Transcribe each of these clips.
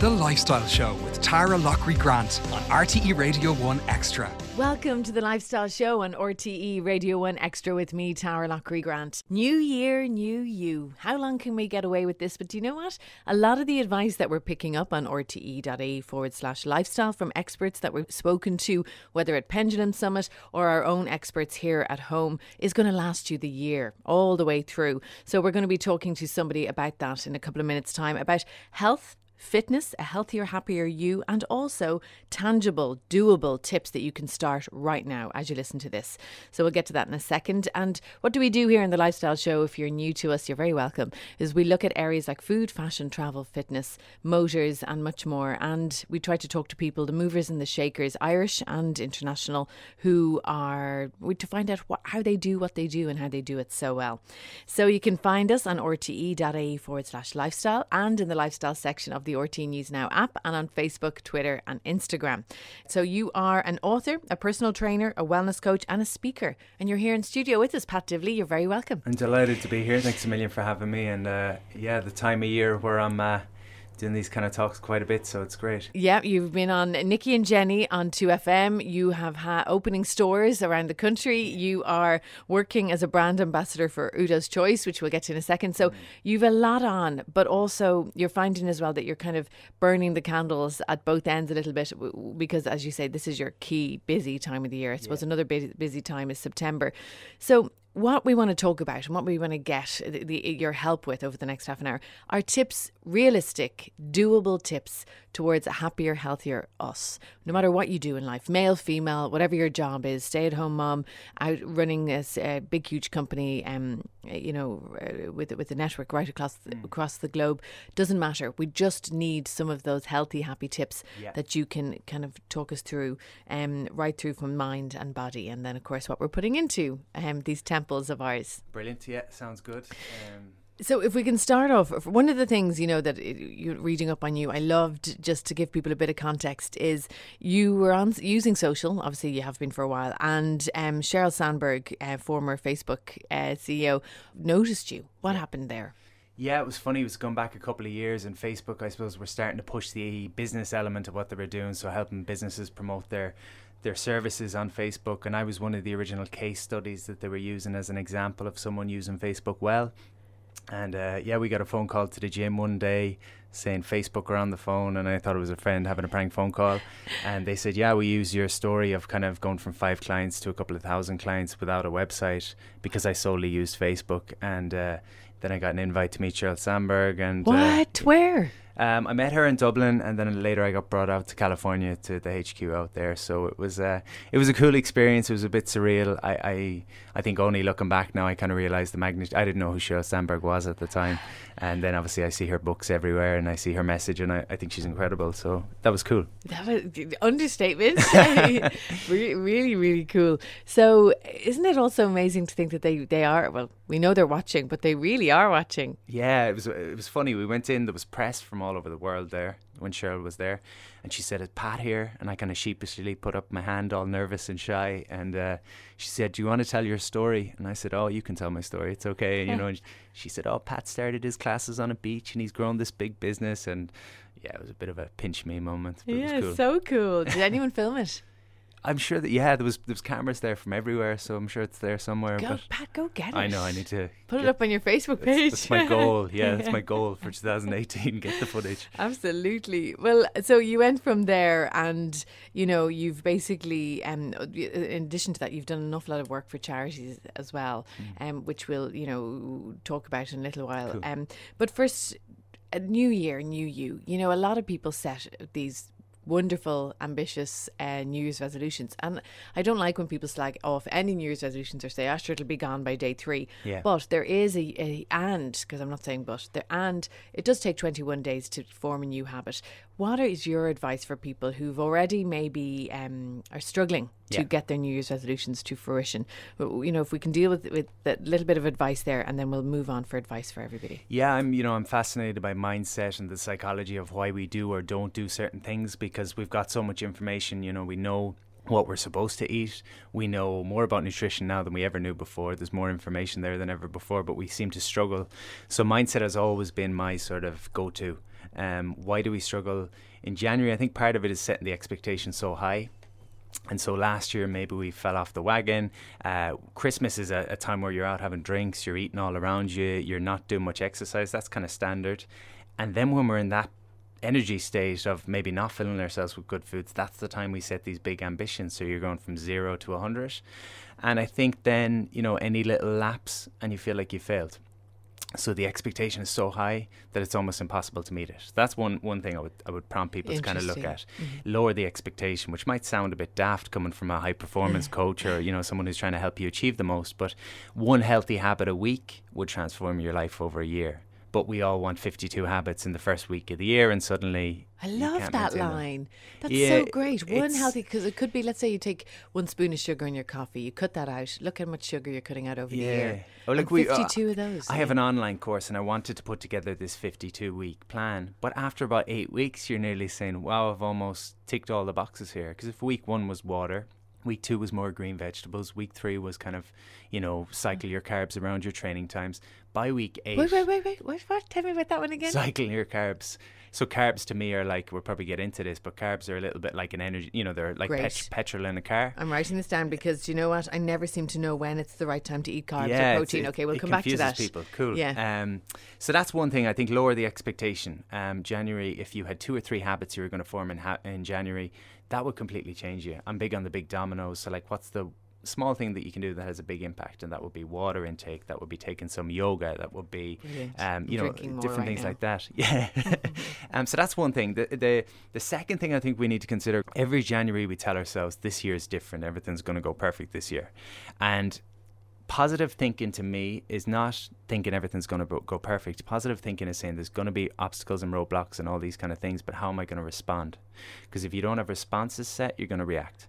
The Lifestyle Show with Taragh Loughrey Grant on RTE Radio 1 Extra. Welcome to the Lifestyle Show on RTE Radio 1 Extra with me, Taragh Loughrey Grant. New year, new you. How long can we get away with this? But do you know what? A lot of the advice that we're picking up on rte.ie forward slash lifestyle from experts that we've spoken to, whether at Pendulum Summit or our own experts here at home, is going to last you the year all the way through. So we're going to be talking to somebody about that in a couple of minutes' time about health fitness, a healthier, happier you, and also tangible, doable tips that you can start right now as you listen to this. So we'll get to that in a second. And what do we do here in the Lifestyle Show? If you're new to us, you're very welcome. Is we look at areas like food, fashion, travel, fitness, motors, and much more. And we try to talk to people, the movers and the shakers, Irish and international, who are to find out what, how they do what they do and how they do it so well. So you can find us on rte.ie forward slash lifestyle and in the lifestyle section of the the RTE News Now app and on Facebook, Twitter, and Instagram. So you are an author, a personal trainer, a wellness coach, and a speaker. And you're here in studio with us, Pat Divilly. You're very welcome. I'm delighted to be here. Thanks a million for having me. And uh, yeah, the time of year where I'm. Uh, doing these kind of talks quite a bit, so it's great. Yeah, you've been on Nicky and Jenny on 2FM. You have had opening stores around the country. You are working as a brand ambassador for Udo's Choice, which we'll get to in a second. So mm. you've a lot on, but also you're finding as well that you're kind of burning the candles at both ends a little bit because, as you say, this is your key busy time of the year. I suppose yeah. another busy, busy time is September. So what we want to talk about and what we want to get the, the, your help with over the next half an hour are tips, realistic, doable tips towards a happier, healthier us. No matter what you do in life, male, female, whatever your job is, stay at home mom, out running a, a big, huge company, um, you know, uh, with with a network right across the, mm. across the globe, doesn't matter. We just need some of those healthy, happy tips yeah. that you can kind of talk us through, um, right through from mind and body, and then of course what we're putting into um, these temples of ours. Brilliant. Yeah, sounds good. Um, so, if we can start off, one of the things you know that you reading up on you, I loved just to give people a bit of context is you were on using social. Obviously, you have been for a while, and um, Sheryl Sandberg, uh, former Facebook uh, CEO, noticed you. What happened there? Yeah, it was funny. It was going back a couple of years, and Facebook, I suppose, were starting to push the business element of what they were doing, so helping businesses promote their their services on Facebook. And I was one of the original case studies that they were using as an example of someone using Facebook well. And uh, yeah, we got a phone call to the gym one day saying Facebook are on the phone, and I thought it was a friend having a prank phone call. And they said, Yeah, we use your story of kind of going from five clients to a couple of thousand clients without a website because I solely used Facebook. And uh, then I got an invite to meet Sheryl Sandberg. And uh, what? Uh, Where? Um, I met her in Dublin, and then later I got brought out to California to the HQ out there. So it was uh, it was a cool experience. It was a bit surreal. I I, I think only looking back now, I kind of realised the magnitude. I didn't know who Sheryl Sandberg was at the time, and then obviously I see her books everywhere, and I see her message, and I, I think she's incredible. So that was cool. That was understatement. really, really, really cool. So isn't it also amazing to think that they they are well? We know they're watching, but they really are watching. Yeah, it was it was funny. We went in. There was press from all all over the world there when Sheryl was there. And she said, It's Pat here. And I kind of sheepishly put up my hand, all nervous and shy. And uh, she said, Do you want to tell your story? And I said, Oh, you can tell my story. It's okay. You know, and she said, Oh, Pat started his classes on a beach and he's grown this big business. And yeah, it was a bit of a pinch me moment. yeah, cool. so cool. Did anyone film it? I'm sure that yeah, there was there was cameras there from everywhere, so I'm sure it's there somewhere. Go, Pat, go get it. I know. I need to put it up on your Facebook page. That's, that's my goal. Yeah, that's my goal for 2018. Get the footage. Absolutely. Well, so you went from there, and you know you've basically, um, in addition to that, you've done an awful lot of work for charities as well, mm. um, which we'll you know talk about in a little while. Cool. Um, but first, a new year, new you. You know, a lot of people set these wonderful, ambitious uh, New Year's resolutions. And I don't like when people slag off any New Year's resolutions or say, "Ah, sure, it'll be gone by day three. Yeah. But there is a, a and because I'm not saying but there and it does take 21 days to form a new habit. What is your advice for people who've already maybe um, are struggling to yeah. get their New Year's resolutions to fruition? You know, if we can deal with with that little bit of advice there, and then we'll move on for advice for everybody. Yeah, I'm. You know, I'm fascinated by mindset and the psychology of why we do or don't do certain things because we've got so much information. You know, we know what we're supposed to eat. We know more about nutrition now than we ever knew before. There's more information there than ever before, but we seem to struggle. So mindset has always been my sort of go-to. Um, why do we struggle in January? I think part of it is setting the expectation so high. And so last year, maybe we fell off the wagon. Uh, Christmas is a, a, time where you're out having drinks, you're eating all around you, you're not doing much exercise. That's kind of standard. And then when we're in that energy state of maybe not filling ourselves with good foods, that's the time we set these big ambitions. So you're going from zero to 100. And I think then, you know, any little lapse and you feel like you failed. So the expectation is so high that it's almost impossible to meet it. That's one, one thing I would I would prompt people to kind of look at. Mm-hmm. Lower the expectation, which might sound a bit daft coming from a high performance coach or you know someone who's trying to help you achieve the most, but one healthy habit a week would transform your life over a year but we all want 52 habits in the first week of the year and suddenly I love that line. That's yeah, so great. One healthy because it could be let's say you take one spoon of sugar in your coffee, you cut that out. Look how much sugar you're cutting out over yeah. the year. Oh, look, we, 52 uh, of those. I have an online course and I wanted to put together this 52 week plan, but after about 8 weeks you're nearly saying, "Wow, I've almost ticked all the boxes here." Because if week 1 was water, Week two was more green vegetables. Week three was kind of, you know, cycle your carbs around your training times. By week eight, wait, wait, wait, wait, what? what? Tell me about that one again. Cycling your carbs. So carbs to me are like we'll probably get into this, but carbs are a little bit like an energy. You know, they're like pet- petrol in a car. I'm writing this down because you know what? I never seem to know when it's the right time to eat carbs yeah, or protein. okay, we'll come back to that. people. Cool. Yeah. Um, so that's one thing. I think lower the expectation. Um, January, if you had two or three habits you were going to form in ha- in January, that would completely change you. I'm big on the big dominoes. So like, what's the small thing that you can do that has a big impact, and that would be water intake. That would be taking some yoga. That would be, um, you know, different right things now. like that. Yeah. um, so that's one thing. The, the the second thing I think we need to consider every January we tell ourselves this year is different. Everything's going to go perfect this year, and positive thinking to me is not thinking everything's going to go perfect. Positive thinking is saying there's going to be obstacles and roadblocks and all these kind of things, but how am I going to respond? Because if you don't have responses set, you're going to react.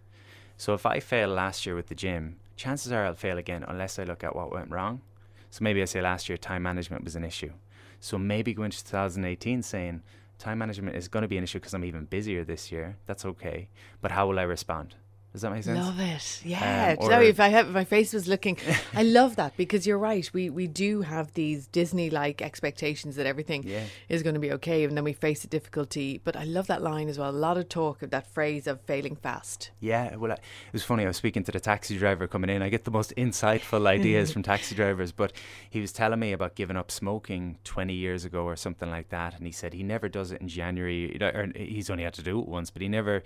So if I fail last year with the gym, chances are I'll fail again unless I look at what went wrong. So maybe I say last year time management was an issue. So maybe go into 2018 saying time management is going to be an issue because I'm even busier this year. That's okay. But how will I respond? Does that make sense? Love it. Yeah. Um, Sorry if I have my face was looking. I love that because you're right. We we do have these Disney like expectations that everything yeah. is going to be okay, and then we face a difficulty. But I love that line as well. A lot of talk of that phrase of failing fast. Yeah. Well, I, it was funny. I was speaking to the taxi driver coming in. I get the most insightful ideas from taxi drivers, but he was telling me about giving up smoking 20 years ago or something like that, and he said he never does it in January. Or he's only had to do it once, but he never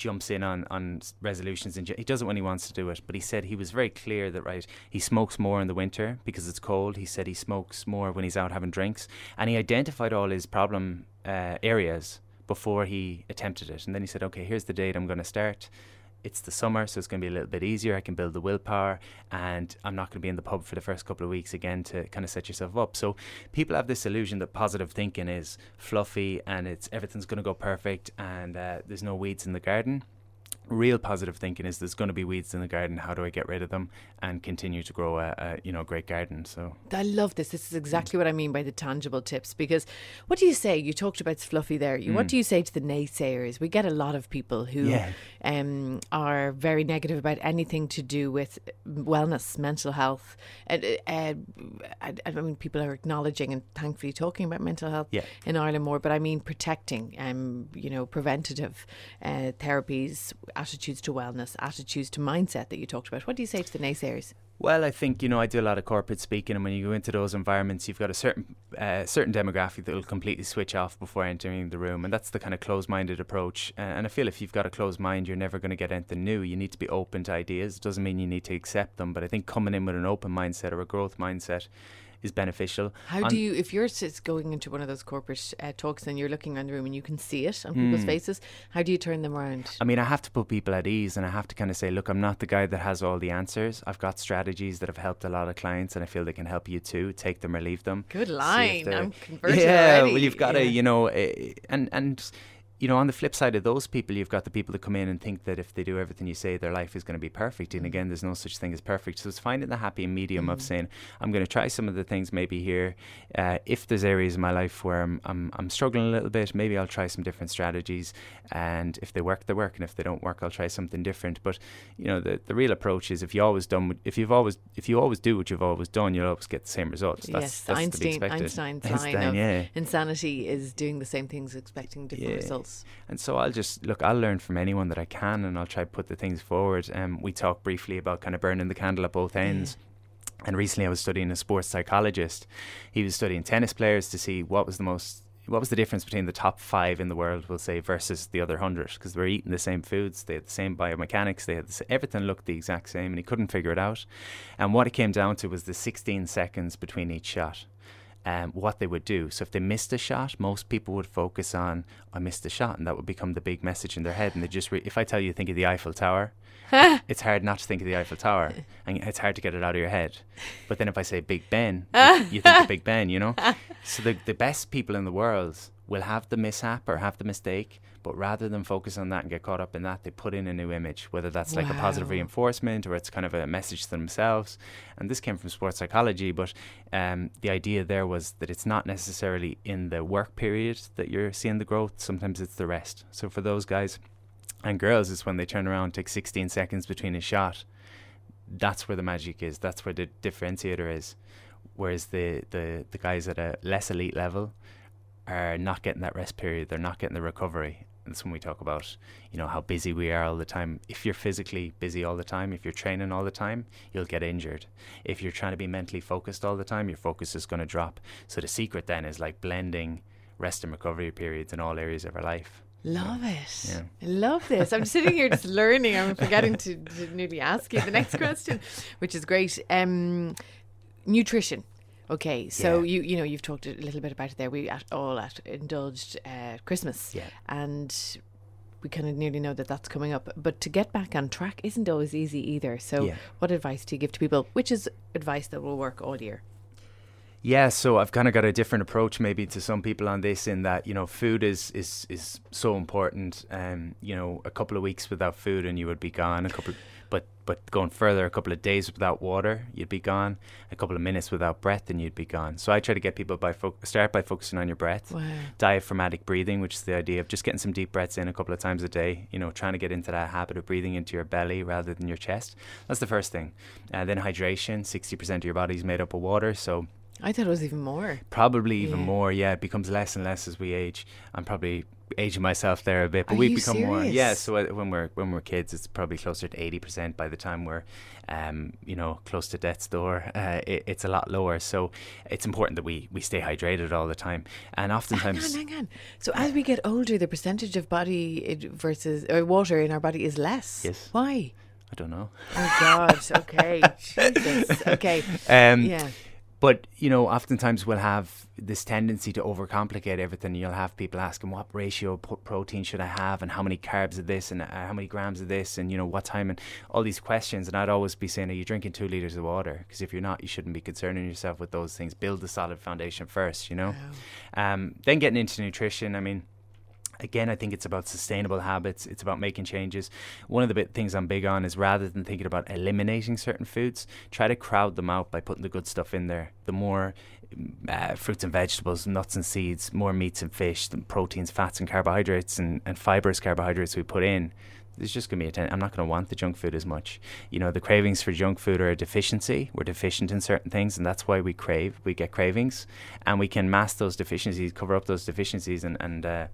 jumps in on, on resolutions and he does it when he wants to do it but he said he was very clear that right he smokes more in the winter because it's cold. He said he smokes more when he's out having drinks and he identified all his problem uh, areas before he attempted it and then he said okay here's the date I'm going to start it's the summer, so it's going to be a little bit easier. I can build the willpower, and I'm not going to be in the pub for the first couple of weeks again to kind of set yourself up. So people have this illusion that positive thinking is fluffy and it's everything's going to go perfect, and uh, there's no weeds in the garden real positive thinking is there's going to be weeds in the garden. How do I get rid of them and continue to grow a, a you know great garden? So I love this. This is exactly what I mean by the tangible tips. Because what do you say? You talked about fluffy there. Mm. What do you say to the naysayers? We get a lot of people who yeah. um, are very negative about anything to do with wellness, mental health. Uh, uh, I, I, mean, people are acknowledging and thankfully talking about mental health yeah. in Ireland more. But I mean protecting, um, you know, preventative uh, therapies attitudes to wellness, attitudes to mindset that you talked about. What do you say to the naysayers? Well, I think you know I do a lot of corporate speaking, and when you go into those environments, you've got a certain uh, certain demographic that will completely switch off before entering the room, and that's the kind of closed-minded approach. Uh, and I feel if you've got a closed mind, you're never going to get anything new. You need to be open to ideas. It doesn't mean you need to accept them, but I think coming in with an open mindset or a growth mindset is beneficial. How do you, if you're going into one of those corporate uh, talks and you're looking around the room and you can see it on people's hmm. faces, how do you turn them around? I mean, I have to put people at ease and I have to kind of say, look, I'm not the guy that has all the answers. I've got strategies that have helped a lot of clients and I feel they can help you too. Take them or leave them. Good line. I'm converted Yeah, already. well, you've got to, yeah. you know, uh, and, and, you know, on the flip side of those people, you've got the people that come in and think that if they do everything you say, their life is going to be perfect. And mm. again, there's no such thing as perfect. So it's finding the happy medium mm. of saying, I'm going to try some of the things maybe here. Uh, if there's areas in my life where I'm, I'm, I'm struggling a little bit, maybe I'll try some different strategies. And if they work, they work. And if they don't work, I'll try something different. But, you know, the, the real approach is if you always done, if you've always, if you always do what you've always done, you'll always get the same results. That's, yes, that's Einstein, Einstein's Einstein, line of yeah. insanity is doing the same things, expecting different yeah. results. And so I'll just look. I'll learn from anyone that I can, and I'll try to put the things forward. Um, we talked briefly about kind of burning the candle at both ends. Yeah. And recently, I was studying a sports psychologist. He was studying tennis players to see what was the most what was the difference between the top five in the world, we'll say, versus the other hundred? Because they were eating the same foods, they had the same biomechanics, they had the, everything looked the exact same, and he couldn't figure it out. And what it came down to was the 16 seconds between each shot um, what they would do. So if they missed a shot, most people would focus on I missed a shot, and that would become the big message in their head. And they just re- if I tell you think of the Eiffel Tower, it's hard not to think of the Eiffel Tower, and it's hard to get it out of your head. But then if I say Big Ben, you, you think of Big Ben, you know. So the the best people in the world will have the mishap or have the mistake, but rather than focus on that and get caught up in that, they put in a new image, whether that's wow. like a positive reinforcement or it's kind of a message to themselves. And this came from sports psychology, but um, the idea there was that it's not necessarily in the work period that you're seeing the growth, sometimes it's the rest. So for those guys and girls, it's when they turn around, take 16 seconds between a shot. That's where the magic is, that's where the differentiator is. Whereas the, the, the guys at a less elite level, are not getting that rest period. They're not getting the recovery, that's when we talk about you know how busy we are all the time if you're physically busy all the time if you're training all the time you'll get injured if you're trying to be mentally focused all the time your focus is going to drop so the secret then is like blending rest and recovery periods in all areas of our life Love it. Yeah. I love this. I'm sitting here just learning. I'm forgetting to, to nearly ask you the next question, which is great. Um, nutrition. Okay, so yeah. you you know you've talked a little bit about it there. We at, all at indulged uh, Christmas, yeah, and we kind of nearly know that that's coming up. But to get back on track isn't always easy either. So, yeah. what advice do you give to people? Which is advice that will work all year? Yeah, so I've kind of got a different approach maybe to some people on this in that you know food is is is so important. Um, you know, a couple of weeks without food and you would be gone. A couple. But going further, a couple of days without water, you'd be gone. A couple of minutes without breath, and you'd be gone. So I try to get people by fo- start by focusing on your breath. Wow. Diaphragmatic breathing, which is the idea of just getting some deep breaths in a couple of times a day. You know, trying to get into that habit of breathing into your belly rather than your chest. That's the first thing. Uh, then hydration. Sixty percent of your body is made up of water, so I thought it was even more. Probably even yeah. more. Yeah, it becomes less and less as we age. I'm probably aging myself there a bit, but Are we become serious? more. Yeah, so uh, when we're when we're kids, it's probably closer to eighty percent. By the time we're, um, you know, close to death's door, uh, it, it's a lot lower. So it's important that we we stay hydrated all the time, and oftentimes. Hang on, hang on. So as we get older, the percentage of body versus or water in our body is less. Yes. Why? I don't know. Oh God. Okay. Jesus. Okay. Um, yeah. But you know, oftentimes we'll have this tendency to overcomplicate everything. You'll have people asking, "What ratio of protein should I have, and how many carbs of this, and uh, how many grams of this, and you know what time?" And all these questions. And I'd always be saying, "Are you drinking two liters of water?" Because if you're not, you shouldn't be concerning yourself with those things. Build a solid foundation first, you know. Um, then getting into nutrition. I mean again, I think it's about sustainable habits. It's about making changes. One of the things I'm big on is rather than thinking about eliminating certain foods, try to crowd them out by putting the good stuff in there. The more uh, fruits and vegetables, nuts and seeds, more meats and fish, proteins, fats and carbohydrates and, and fibrous carbohydrates we put in, there's just going to be a ten- I'm not going to want the junk food as much. You know, the cravings for junk food are a deficiency. We're deficient in certain things, and that's why we crave. We get cravings, and we can mask those deficiencies, cover up those deficiencies, and and uh,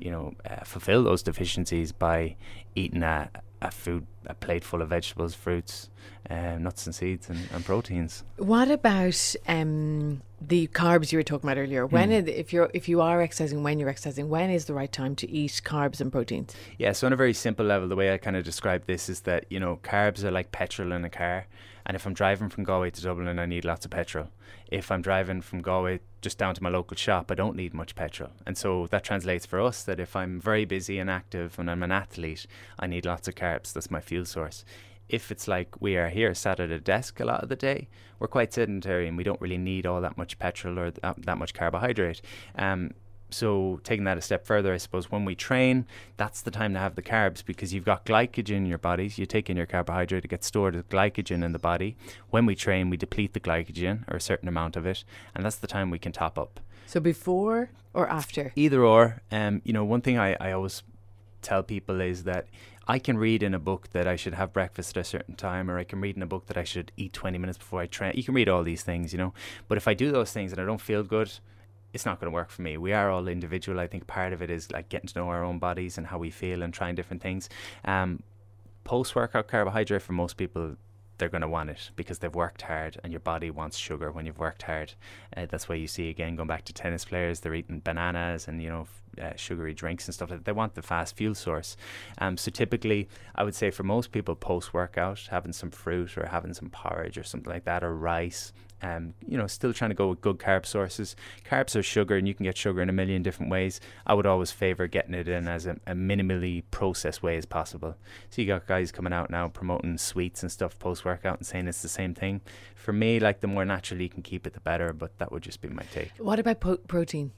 you know, uh, fulfill those deficiencies by eating a, a food, a plate full of vegetables, fruits, um, nuts and seeds, and, and proteins. What about um, the carbs you were talking about earlier? When mm. if you're if you are exercising, when you're exercising, when is the right time to eat carbs and proteins? Yeah, so on a very simple level, the way I kind of describe this is that you know carbs are like petrol in a car, and if I'm driving from Galway to Dublin, I need lots of petrol if I'm driving from Galway just down to my local shop, I don't need much petrol. And so that translates for us that if I'm very busy and active and I'm an athlete, I need lots of carbs. That's my fuel source. If it's like we are here sat at a desk a lot of the day, we're quite sedentary and we don't really need all that much petrol or that, that much carbohydrate. Um, so taking that a step further, I suppose when we train, that's the time to have the carbs because you've got glycogen in your bodies. You take in your carbohydrate, it gets stored as glycogen in the body. When we train, we deplete the glycogen or a certain amount of it, and that's the time we can top up. So before or after? Either or. Um, you know, one thing I, I always tell people is that I can read in a book that I should have breakfast at a certain time, or I can read in a book that I should eat 20 minutes before I train. You can read all these things, you know. But if I do those things and I don't feel good, it's not going to work for me. We are all individual. I think part of it is like getting to know our own bodies and how we feel and trying different things. Um, Post workout carbohydrate for most people, they're going to want it because they've worked hard and your body wants sugar when you've worked hard. Uh, that's why you see again going back to tennis players, they're eating bananas and you know uh, sugary drinks and stuff. like that. They want the fast fuel source. Um, so typically, I would say for most people, post workout, having some fruit or having some porridge or something like that, or rice, um, you know, still trying to go with good carb sources. Carbs are sugar, and you can get sugar in a million different ways. I would always favor getting it in as a, a minimally processed way as possible. So you got guys coming out now promoting sweets and stuff post workout and saying it's the same thing. For me, like the more naturally you can keep it, the better. But that would just be my take. What about po- protein?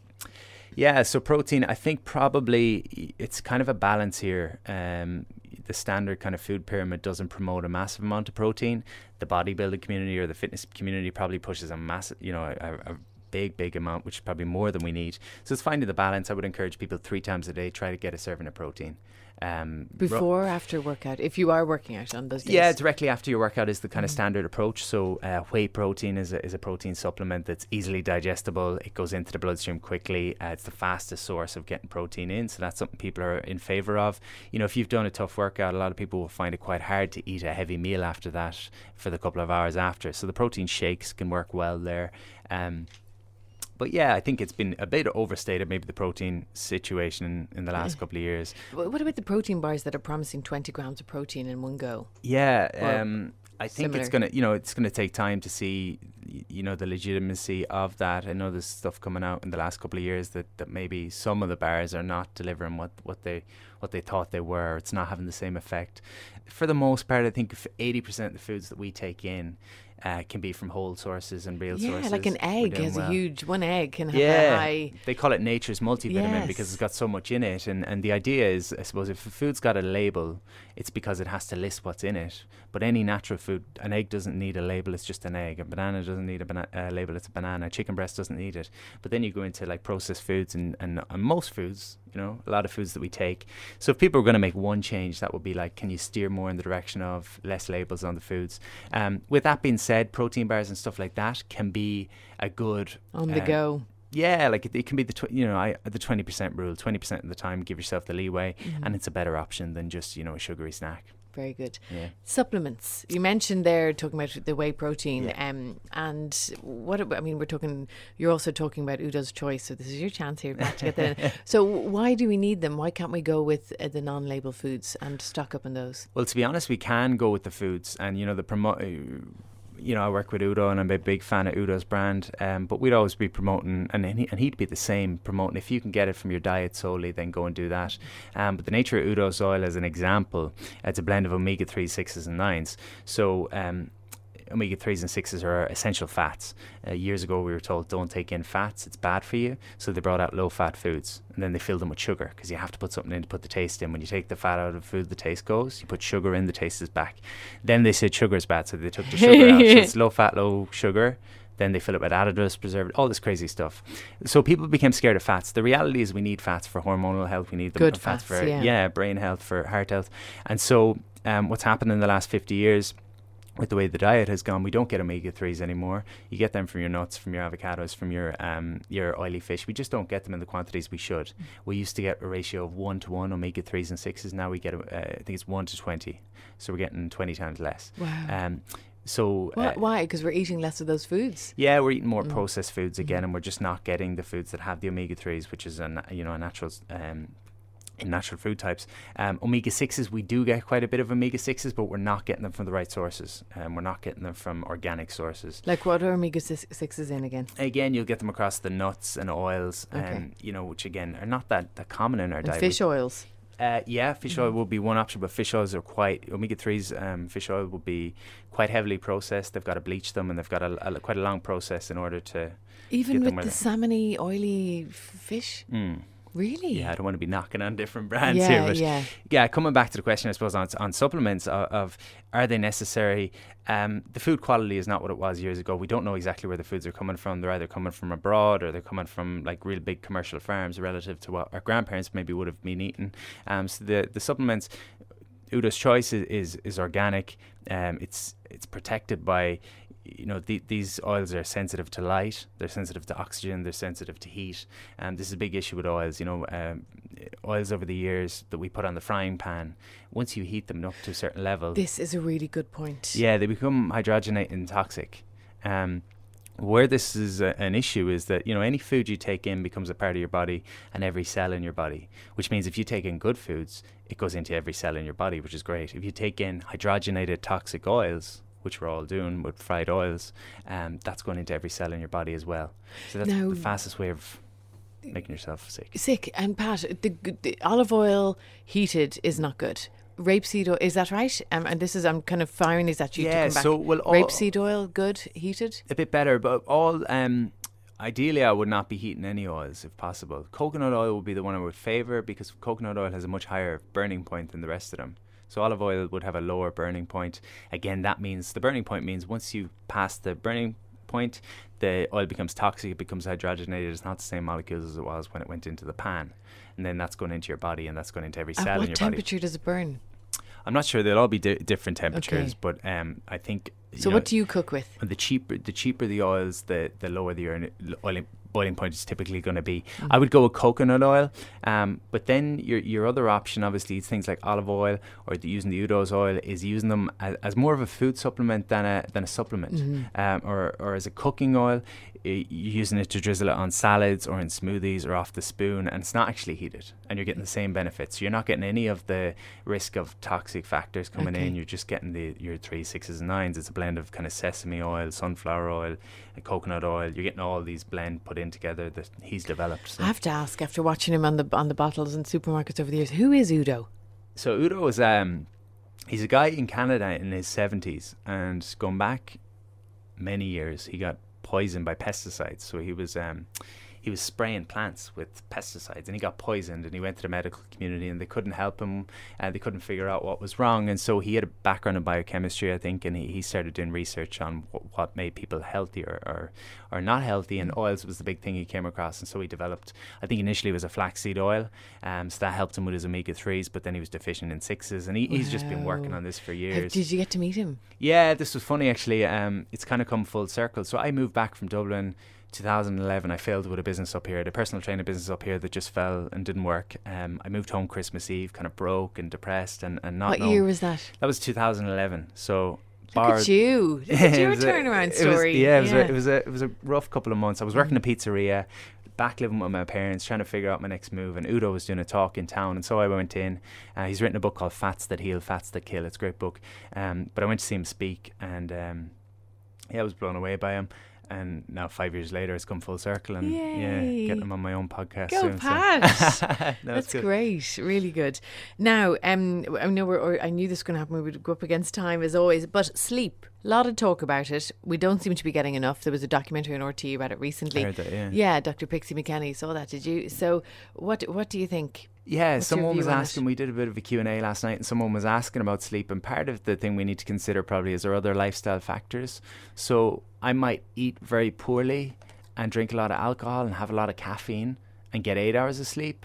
Yeah, so protein, I think probably it's kind of a balance here. Um, the standard kind of food pyramid doesn't promote a massive amount of protein. The bodybuilding community or the fitness community probably pushes a massive, you know, a, a big, big amount, which is probably more than we need. So it's finding the balance. I would encourage people three times a day try to get a serving of protein. Um, Before, ro- after workout, if you are working out on those days. Yeah, directly after your workout is the kind of mm. standard approach. So, uh, whey protein is a, is a protein supplement that's easily digestible. It goes into the bloodstream quickly. Uh, it's the fastest source of getting protein in. So, that's something people are in favor of. You know, if you've done a tough workout, a lot of people will find it quite hard to eat a heavy meal after that for the couple of hours after. So, the protein shakes can work well there. Um, but yeah, I think it's been a bit overstated, maybe the protein situation in, in the last couple of years. What about the protein bars that are promising 20 grams of protein in one go? Yeah. Um, I think similar. it's gonna, you know, it's gonna take time to see, you know, the legitimacy of that. I know there's stuff coming out in the last couple of years that, that maybe some of the bars are not delivering what, what they what they thought they were. It's not having the same effect. For the most part, I think eighty percent of the foods that we take in uh, can be from whole sources and real yeah, sources. Yeah, like an egg has well. a huge one egg can have yeah, a high. They call it nature's multivitamin yes. because it's got so much in it, and and the idea is, I suppose, if a food's got a label, it's because it has to list what's in it. But any natural food, an egg doesn't need a label; it's just an egg. A banana doesn't need a bana- uh, label; it's a banana. Chicken breast doesn't need it. But then you go into like processed foods, and and, and most foods you know, a lot of foods that we take. So if people are going to make one change, that would be like, can you steer more in the direction of less labels on the foods? Um, with that being said, protein bars and stuff like that can be a good on the um, go. Yeah, like it, it can be the tw- you know I, the twenty percent rule. Twenty percent of the time, give yourself the leeway, mm-hmm. and it's a better option than just you know a sugary snack. Very good. Yeah. Supplements. You mentioned there talking about the whey protein, yeah. um, and what I mean, we're talking. You're also talking about Udo's choice, so this is your chance here to get that. In. So why do we need them? Why can't we go with uh, the non-label foods and stock up on those? Well, to be honest, we can go with the foods, and you know the promo you know, I work with Udo and I'm a big fan of Udo's brand. Um, but we'd always be promoting, and he, and he'd be the same promoting. If you can get it from your diet solely, then go and do that. Um, but the nature of Udo's oil, as an example, it's a blend of omega 3, 6s, and 9s. So, um, omega 3s and 6s are essential fats. Uh, years ago, we were told don't take in fats, it's bad for you. So they brought out low fat foods and then they filled them with sugar because you have to put something in to put the taste in. When you take the fat out of food, the taste goes. You put sugar in, the taste is back. Then they said sugar is bad, so they took the sugar out. So it's low fat, low sugar. Then they fill it with additives, preservatives, all this crazy stuff. So people became scared of fats. The reality is we need fats for hormonal health. We need them Good fats, fats for yeah. yeah. brain health, for heart health. And so um, what's happened in the last 50 years with the way the diet has gone, we don't get omega threes anymore. You get them from your nuts, from your avocados, from your um, your oily fish. We just don't get them in the quantities we should. We used to get a ratio of one to one omega threes and sixes. Now we get, uh, I think it's one to twenty, so we're getting twenty times less. Wow. Um, so uh, why? Because we're eating less of those foods. Yeah, we're eating more mm. processed foods again, mm. and we're just not getting the foods that have the omega threes, which is a you know a natural um, in natural food types. Um, omega 6s, we do get quite a bit of omega 6s, but we're not getting them from the right sources. Um, we're not getting them from organic sources. Like what are omega 6s in again? Again, you'll get them across the nuts and oils, okay. um, you know, which again are not that, that common in our and diet. Fish oils. Uh, yeah, fish oil would be one option, but fish oils are quite omega threes. Um, fish oil will be quite heavily processed. They've got to bleach them, and they've got a, a quite a long process in order to. Even with the salmony, oily fish? Mm. Really? Yeah, I don't want to be knocking on different brands yeah, here, but yeah. yeah, coming back to the question, I suppose on on supplements of, of are they necessary? Um, the food quality is not what it was years ago. We don't know exactly where the foods are coming from. They're either coming from abroad or they're coming from like real big commercial farms relative to what our grandparents maybe would have been eating. Um, so the the supplements, Udo's choice is is, is organic. Um, it's it's protected by you know the, these oils are sensitive to light they're sensitive to oxygen they're sensitive to heat. And this is a big issue with oils you know um, oils over the years that we put on the frying pan once you heat them up to a certain level This is a really good point. yeah they become hydrogenated and toxic. Um, where this is a, an issue is that you know any food you take in becomes a part of your body and every cell in your body which means if you take in good foods it goes into every cell in your body which is great. If you take in hydrogenated toxic oils which we're all doing with fried oils, um, that's going into every cell in your body as well. So that's Now- the fastest way of making yourself sick. Sick. And Pat, the, the olive oil heated is not good. Rapeseed oil, is that right? Um, and this is, I'm kind of firing these at you Yeah, to come back. so, well, all- Rapeseed oil, good, heated? A bit better, but all um, ideally, I would not be heating any oils if possible. Coconut oil would be the one I would favor because coconut oil has a much higher burning point than the rest of them. So olive oil would have a lower burning point. Again, that means the burning point means once you pass the burning point, the oil becomes toxic. It becomes hydrogenated. It's not the same molecules as it was when it went into the pan, and then that's going into your body, and that's going into every At cell in your body. what temperature does it burn? I'm not sure they'll all be di- different temperatures, Okay. but um, I think. So you what do you cook with? the cheaper the cheaper the oils, the the lower the earn- oiling, boiling point is typically going to be. Mm. I would go with coconut oil, um, but then your your other option, obviously, is things like olive oil or the, using the Udo's oil, is using them as, as more of a food supplement than a than a supplement, Mm-hmm. um, or or as a cooking oil. Using it to drizzle it on salads or in smoothies or off the spoon, and it's not actually heated, and you're getting the same benefits. You're not getting any of the risk of toxic factors coming Okay. in. You're just getting the your three sixes and nines. It's a blend of kind of sesame oil, sunflower oil, and coconut oil. You're getting all these blend put in together that he's developed. So, I have to ask, after watching him on the on the bottles in supermarkets over the years, who is Udo? so Udo is um, he's a guy in Canada in his seventies, and going back many years, he got poisoned by pesticides. So he was um, he was spraying plants with pesticides, and he got poisoned. And he went to the medical community, and they couldn't help him, and they couldn't figure out what was wrong. And so he had a background in biochemistry, I think, and he, he started doing research on what, what made people healthy or, or or not healthy. And oils was the big thing he came across, and so he developed. I think initially it was a flaxseed oil, um, so that helped him with his omega threes. But then he was deficient in sixes, and he, he's just been working on this for years. Did you get to meet him? Yeah, this was funny actually. Um, it's kind of come full circle. So I moved back from Dublin, 2011. I failed with a business up here, a personal training business up here that just fell and didn't work. Um, I moved home Christmas Eve, kind of broke and depressed, and, and not what knowing- year was that? that was 2011. So. Look bar- at you. Look at your turnaround it was- story. yeah, it was, A, it was a it was a rough couple of months. I was working a pizzeria, back living with my parents, trying to figure out my next move. And Udo was doing a talk in town, and so I went in. Uh, he's written a book called Fats That Heal, Fats That Kill. It's a great book. Um, but I went to see him speak, and um, yeah, I was blown away by him. And now five years later, it's come full circle, and yeah, Yay. getting him on my own podcast Go, soon. so- Pat. No, That's good. great, really good. Now, um, I know we're, or I knew this was going to happen. We would go up against time as always, but sleep. A lot of talk about it. We don't seem to be getting enough. There was a documentary on RTE about it recently. That, yeah. Yeah, Dr. Pixie McKenna saw that. Did you? So, what what do you think? Yeah, What's someone was asking. We did a bit of a Q and A last night, and someone was asking about sleep. And part of the thing we need to consider probably is there other lifestyle factors. So I might eat very poorly and drink a lot of alcohol and have a lot of caffeine and get eight hours of sleep.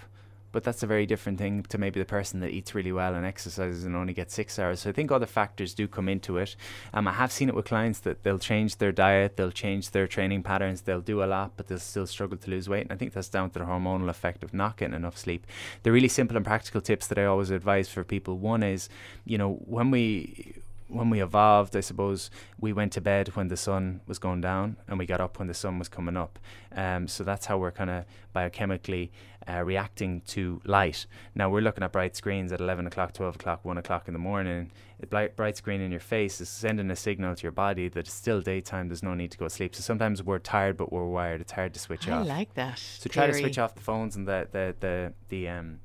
But that's a very different thing to maybe the person that eats really well and exercises and only gets six hours. So I think other factors do come into it. Um, I have seen it with clients that they'll change their diet, they'll change their training patterns, they'll do a lot, but they'll still struggle to lose weight. And I think that's down to the hormonal effect of not getting enough sleep. The really simple and practical tips that I always advise for people one is, you know, when we when we evolved, I suppose we went to bed when the sun was going down, and we got up when the sun was coming up. Um, so that's how we're kind of biochemically uh, reacting to light. Now we're looking at bright screens at 11 o'clock, 12 o'clock, 1 o'clock in the morning. A bright, bright screen in your face is sending a signal to your body that it's still daytime. There's no need to go to sleep. So sometimes we're tired, but we're wired. It's hard to switch I off. like that. So try to switch off the phones and the the the the um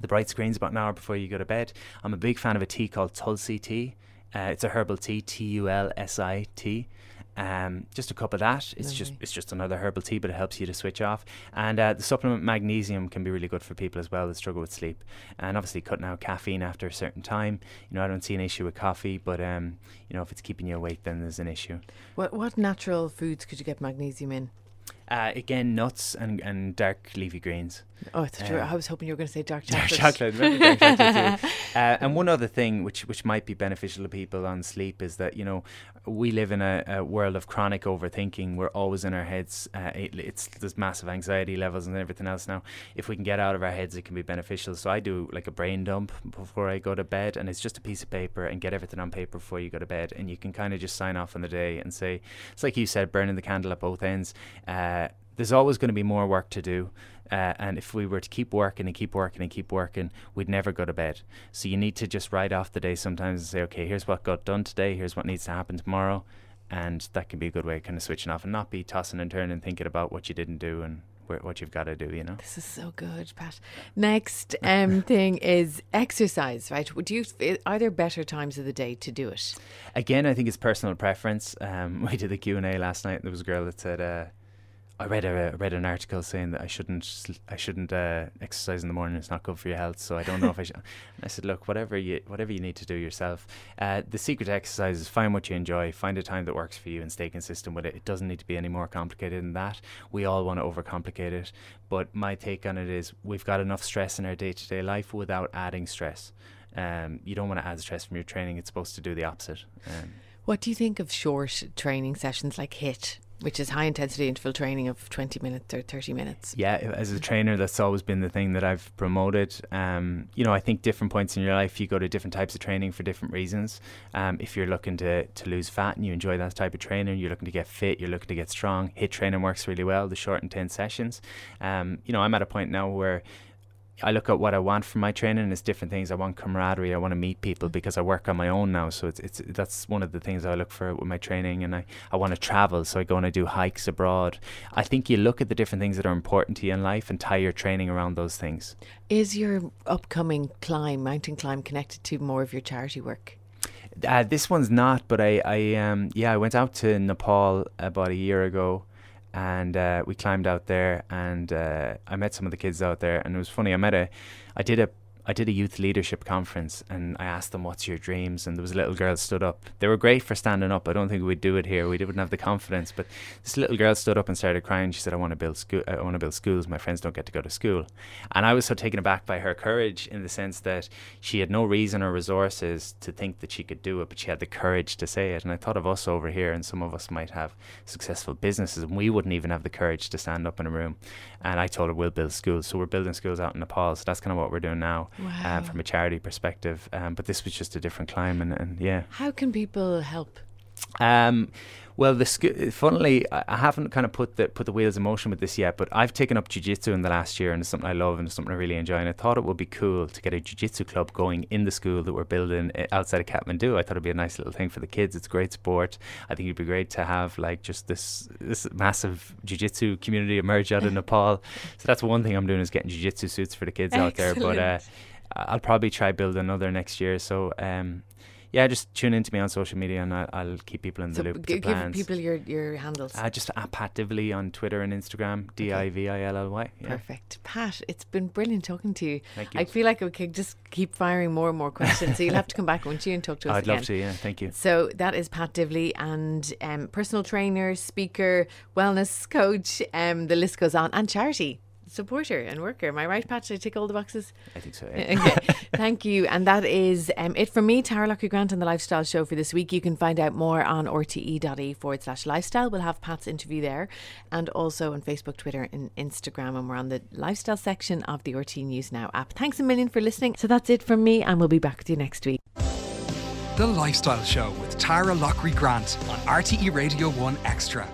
The bright screen's about an hour before you go to bed. I'm a big fan of a tea called Tulsi tea. Uh, it's a herbal tea, T U L S I T. Um, just a cup of that. It's just it's just another herbal tea, but it helps you to switch off. And uh, the supplement magnesium can be really good for people as well that struggle with sleep. And obviously cutting out caffeine after a certain time. You know, I don't see an issue with coffee, but um, you know, if it's keeping you awake, then there's an issue. What what natural foods could you get magnesium in? Uh, again, nuts and, and dark leafy greens. Oh, it's true. Um, I was hoping you were going to say dark Dark chocolate. chocolate, dark chocolate. Uh, and one other thing which which might be beneficial to people on sleep is that you know we live in a, a world of chronic overthinking. We're always in our heads. Uh, it, it's there's massive anxiety levels and everything else now. If we can get out of our heads, it can be beneficial. So I do like a brain dump before I go to bed, and it's just a piece of paper and get everything on paper before you go to bed, and you can kind of just sign off on the day and say it's like you said, burning the candle at both ends. Uh, there's always going to be more work to do. Uh, and if we were to keep working and keep working and keep working, we'd never go to bed. So you need to just write off the day sometimes and say, okay, here's what got done today, here's what needs to happen tomorrow. And that can be a good way of kind of switching off and not be tossing and turning, and thinking about what you didn't do and what you've got to do, you know? This is so good, Pat. Next um, thing is exercise, right? Would you? Are there better times of the day to do it? Again, I think it's personal preference. Um, we did the Q&A last night and there was a girl that said, uh, I read a read an article saying that I shouldn't I shouldn't uh, exercise in the morning. It's not good for your health. So I don't know if I should. And I said, look, whatever you whatever you need to do yourself. Uh, the secret exercise is find what you enjoy, find a time that works for you, and stay consistent with it. It doesn't need to be any more complicated than that. We all want to overcomplicate it, but my take on it is we've got enough stress in our day to day life without adding stress. Um, you don't want to add stress from your training. It's supposed to do the opposite. Um, What do you think of short training sessions like HIT, which is high intensity interval training of 20 minutes or 30 minutes? Yeah, as a trainer, that's always been the thing that I've promoted. Um, you know, I think different points in your life, you go to different types of training for different reasons. Um, if you're looking to, to lose fat and you enjoy that type of training, you're looking to get fit, you're looking to get strong, HIT training works really well, the short and 10 sessions. Um, you know, I'm at a point now where I look at what I want from my training and it's different things. I want camaraderie. I want to meet people because I work on my own now. So it's, it's that's one of the things I look for with my training. And I, I want to travel. So I go and I do hikes abroad. I think you look at the different things that are important to you in life and tie your training around those things. Is your upcoming climb, mountain climb, connected to more of your charity work? Uh, this one's not, but I, I um, yeah, I went out to Nepal about a year ago, and uh, we climbed out there, and uh, I met some of the kids out there, and it was funny. I met a, I did a, I did a youth leadership conference, and I asked them, "What's your dreams?" And there was a little girl stood up. They were great for standing up. I don't think we'd do it here. We wouldn't have the confidence. But this little girl stood up and started crying. She said, "I want to build school. I want to build schools. My friends don't get to go to school." And I was so taken aback by her courage in the sense that she had no reason or resources to think that she could do it, but she had the courage to say it. And I thought of us over here, and some of us might have successful businesses, and we wouldn't even have the courage to stand up in a room. And I told her, we'll build schools. So we're building schools out in Nepal. So that's kind of what we're doing now Wow. um, from a charity perspective. Um, but this was just a different climb, and, and yeah. How can people help? Um, well, the sc- funnily, I haven't kind of put the put the wheels in motion with this yet, but I've taken up jiu-jitsu in the last year, and it's something I love and it's something I really enjoy. And I thought it would be cool to get a jiu-jitsu club going in the school that we're building uh, outside of Kathmandu. I thought it'd be a nice little thing for the kids. It's a great sport. I think it'd be great to have like just this this massive jiu-jitsu community emerge out of Nepal. So that's one thing I'm doing is getting jiu-jitsu suits for the kids out there. But uh, Excellent. I'll probably try build another next year. So um, yeah, just tune into me on social media, and I'll, I'll keep people in the loop. g- the give people your, your handles. Uh, just at Pat Divilly on Twitter and Instagram, D I V I L L Y. Yeah, Perfect. Pat, it's been brilliant talking to you. thank you. I feel like we could just keep firing more and more questions. so you'll have to come back, won't you, and talk to us I'd again. love to. Yeah, thank you. So that is Pat Divilly and um, personal trainer, speaker, wellness coach. Um, the list goes on, and charity supporter and worker. Am I right, Pat? Did I tick all the boxes? I think so. Yeah. okay. Thank you. And that is um, it from me, Taragh Loughrey Grant, on the Lifestyle Show for this week. You can find out more on rte.ie forward slash lifestyle. We'll have Pat's interview there and also on Facebook, Twitter, and Instagram. And we're on the lifestyle section of the RTE News Now app. Thanks a million for listening. So that's it from me, and we'll be back with you next week. The Lifestyle Show with Taragh Loughrey Grant on RTE Radio 1 Extra.